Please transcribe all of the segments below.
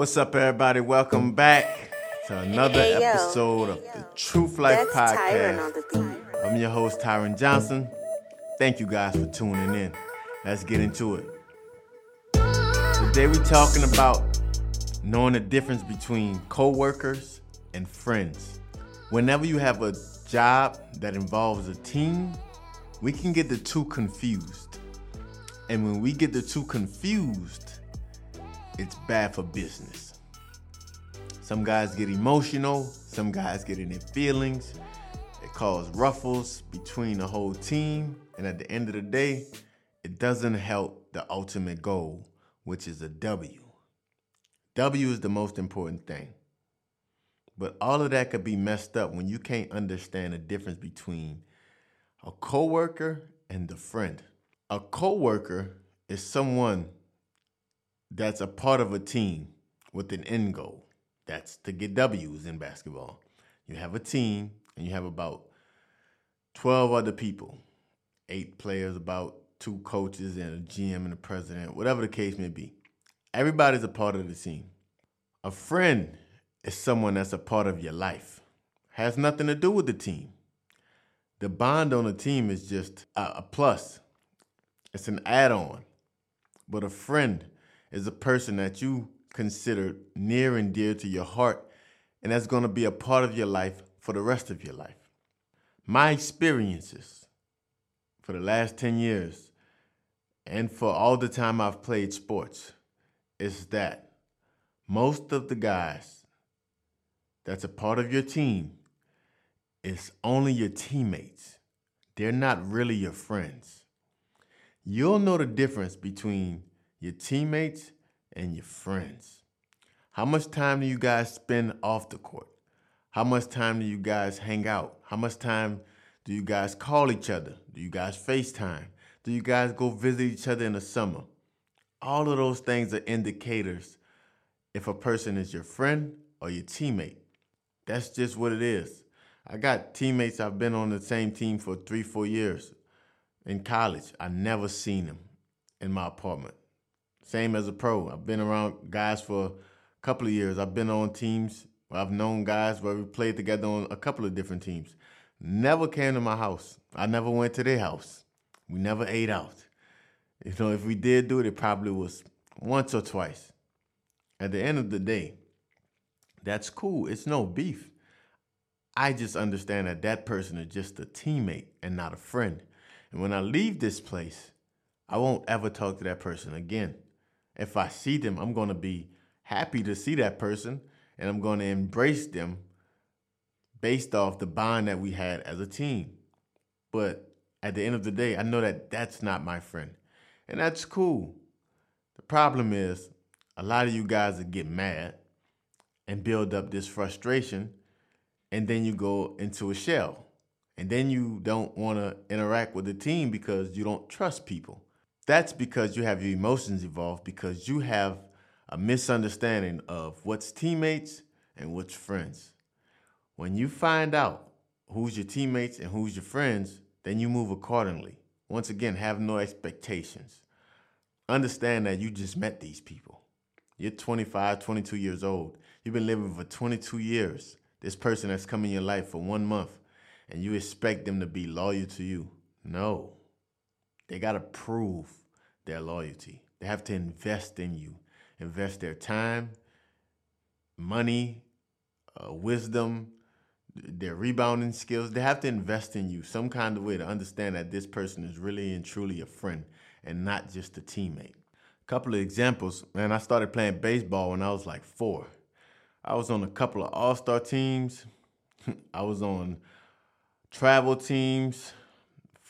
What's up, everybody? Welcome back to another Hey, yo. episode of the Truth Life That's Podcast. I'm your host, Tyron Johnson. Thank you guys for tuning in. Let's get into it. Today we're talking about knowing the difference between coworkers and friends. Whenever you have a job that involves a team, we can get the two confused. And when we get the two confused, it's bad for business. Some guys get emotional, some guys get in their feelings. It causes ruffles between the whole team, and at the end of the day, it doesn't help the ultimate goal, which is a W. W is the most important thing. But all of that could be messed up when you can't understand the difference between a coworker and a friend. A coworker is someone that's a part of a team with an end goal. That's to get W's in basketball. You have a team and you have about 12 other people, eight players, about two coaches and a GM and a president, whatever the case may be. Everybody's a part of the team. A friend is someone that's a part of your life. Has nothing to do with the team. The bond on a team is just a, a plus. It's an add-on. But a friend is a person that you consider near and dear to your heart, and that's going to be a part of your life for the rest of your life. My experiences for the last 10 years and for all the time I've played sports is that most of the guys that's a part of your team is only your teammates. They're not really your friends. You'll know the difference between your teammates and your friends. How much time do you guys spend off the court? How much time do you guys hang out? How much time do you guys call each other? Do you guys FaceTime? Do you guys go visit each other in the summer? All of those things are indicators if a person is your friend or your teammate. That's just what it is. I got teammates I've been on the same team for three, four years. In college, I never seen them in my apartment. Same as a pro. I've been around guys for a couple of years. I've been on teams I've known guys where we played together on a couple of different teams. Never came to my house. I never went to their house. We never ate out. You know, if we did do it, it probably was once or twice. At the end of the day, that's cool. It's no beef. I just understand that that person is just a teammate and not a friend. And when I leave this place, I won't ever talk to that person again. If I see them, I'm going to be happy to see that person and I'm going to embrace them based off the bond that we had as a team. But at the end of the day, I know that that's not my friend. And that's cool. The problem is a lot of you guys get mad and build up this frustration and then you go into a shell. And then you don't want to interact with the team because you don't trust people. That's because you have your emotions involved because you have a misunderstanding of what's teammates and what's friends. When you find out who's your teammates and who's your friends, then you move accordingly. Once again, have no expectations. Understand that you just met these people. You're 25, 22 years old. You've been living for 22 years. This person that's come in your life for one month, and you expect them to be loyal to you. No. They got to prove their loyalty. They have to invest in you, invest their time, money, uh, wisdom, their rebounding skills. They have to invest in you some kind of way to understand that this person is really and truly a friend and not just a teammate. A couple of examples, man, I started playing baseball when I was like four. I was on a couple of all star teams, I was on travel teams,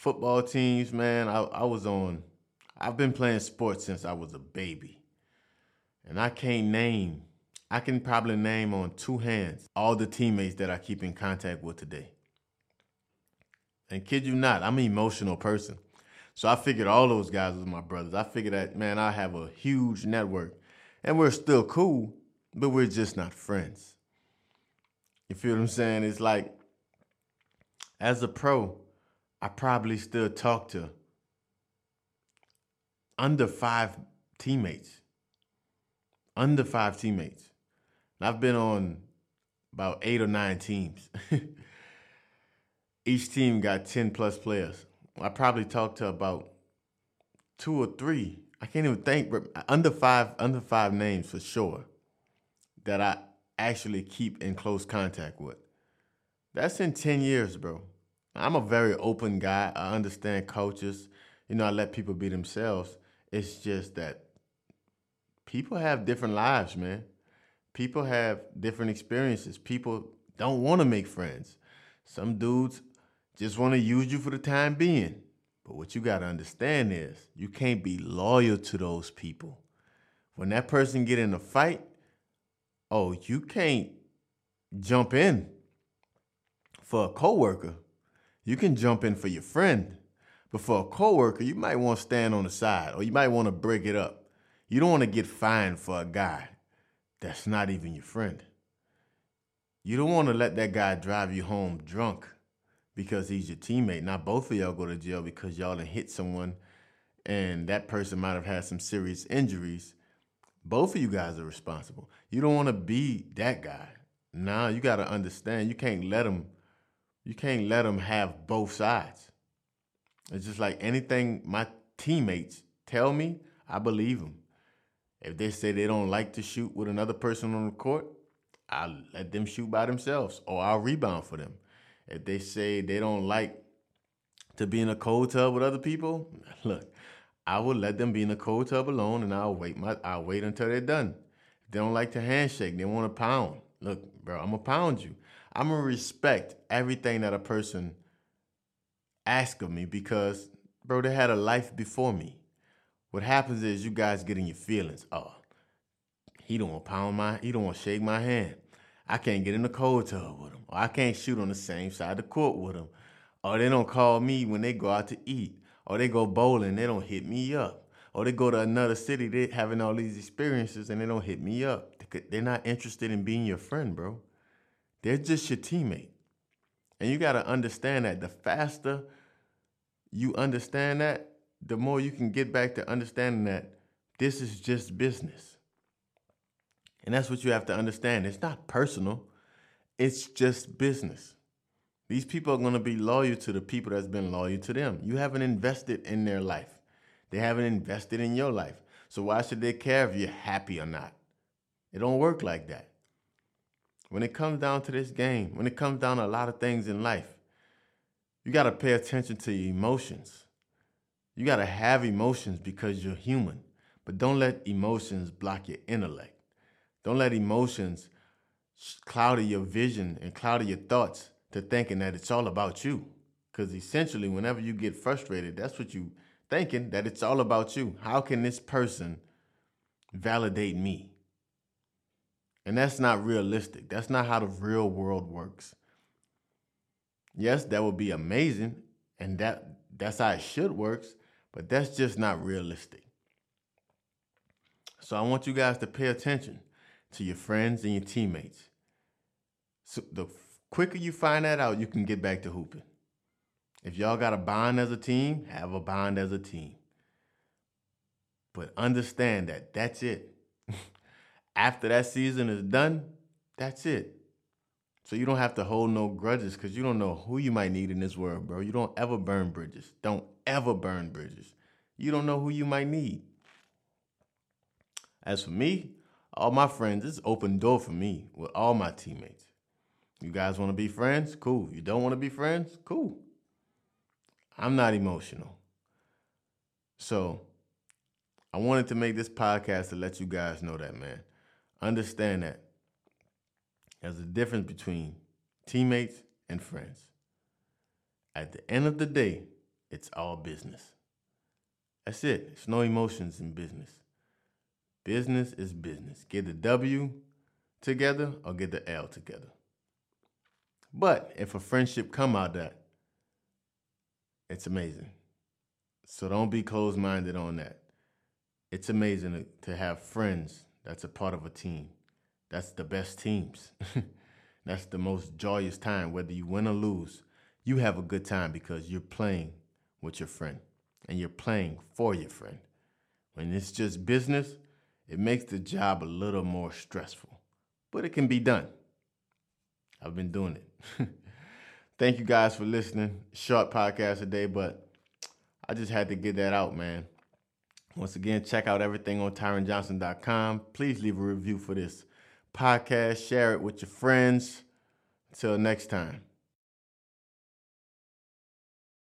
football teams, man. I, I was on, I've been playing sports since I was a baby. And I can't name, I can probably name on two hands all the teammates that I keep in contact with today. And kid you not, I'm an emotional person. So I figured all those guys was my brothers. I figured that, man, I have a huge network. And we're still cool, but we're just not friends. You feel what I'm saying? It's like, as a pro, I probably still talk to under five teammates. under five teammates. And I've been on about eight or nine teams. Each team got 10 plus players. I probably talked to about two or three. I can't even think, but under five, under five names for sure that I actually keep in close contact with. That's in 10 years, bro. I'm a very open guy. I understand coaches. You know, I let people be themselves. It's just that people have different lives, man. People have different experiences. People don't want to make friends. Some dudes just want to use you for the time being. But what you got to understand is you can't be loyal to those people. When that person get in a fight, oh, you can't jump in for a coworker. You can jump in for your friend. But for a coworker, you might want to stand on the side or you might want to break it up. You don't want to get fined for a guy that's not even your friend. You don't want to let that guy drive you home drunk because he's your teammate. Now both of y'all go to jail because y'all done hit someone and that person might have had some serious injuries. Both of you guys are responsible. You don't want to be that guy. Now you got to understand you can't let him you can't let them have both sides. It's just like anything my teammates tell me, I believe them. If they say they don't like to shoot with another person on the court, I'll let them shoot by themselves or I'll rebound for them. If they say they don't like to be in a cold tub with other people, look, I will let them be in a cold tub alone and I'll wait my I'll wait until they're done. If they don't like to handshake, they want to pound. Look, bro, I'm gonna pound you. I'm gonna respect everything that a person asks of me because, bro, they had a life before me. What happens is you guys get in your feelings. Oh, he don't want to pound my, he don't want to shake my hand. I can't get in the cold tub with him. Or I can't shoot on the same side of the court with him. Or they don't call me when they go out to eat. Or they go bowling, they don't hit me up. Or they go to another city, they having all these experiences and they don't hit me up. They're not interested in being your friend, bro. They're just your teammate. And you got to understand that the faster you understand that, the more you can get back to understanding that this is just business. And that's what you have to understand. It's not personal, it's just business. These people are going to be loyal to the people that's been loyal to them. You haven't invested in their life, they haven't invested in your life. So why should they care if you're happy or not? It don't work like that. When it comes down to this game, when it comes down to a lot of things in life, you got to pay attention to your emotions. You got to have emotions because you're human. But don't let emotions block your intellect. Don't let emotions cloud your vision and cloud your thoughts to thinking that it's all about you. Because essentially, whenever you get frustrated, that's what you thinking that it's all about you. How can this person validate me? And that's not realistic. That's not how the real world works. Yes, that would be amazing, and that that's how it should works, but that's just not realistic. So I want you guys to pay attention to your friends and your teammates. So the quicker you find that out, you can get back to hooping. If y'all got a bond as a team, have a bond as a team. But understand that that's it. After that season is done, that's it. So you don't have to hold no grudges because you don't know who you might need in this world, bro. You don't ever burn bridges. Don't ever burn bridges. You don't know who you might need. As for me, all my friends, it's open door for me with all my teammates. You guys want to be friends? Cool. You don't want to be friends? Cool. I'm not emotional. So I wanted to make this podcast to let you guys know that, man. Understand that there's a difference between teammates and friends. At the end of the day, it's all business. That's it. There's no emotions in business. Business is business. Get the W together or get the L together. But if a friendship come out of that, it's amazing. So don't be closed-minded on that. It's amazing to have friends that's a part of a team. That's the best teams. That's the most joyous time. Whether you win or lose, you have a good time because you're playing with your friend and you're playing for your friend. When it's just business, It makes the job a little more stressful, but it can be done. I've been doing it. Thank you guys for listening. Short podcast today, but I just had to get that out, man. Once again, check out everything on tyronjohnson.com. Please leave a review for this podcast. Share it with your friends. Until next time.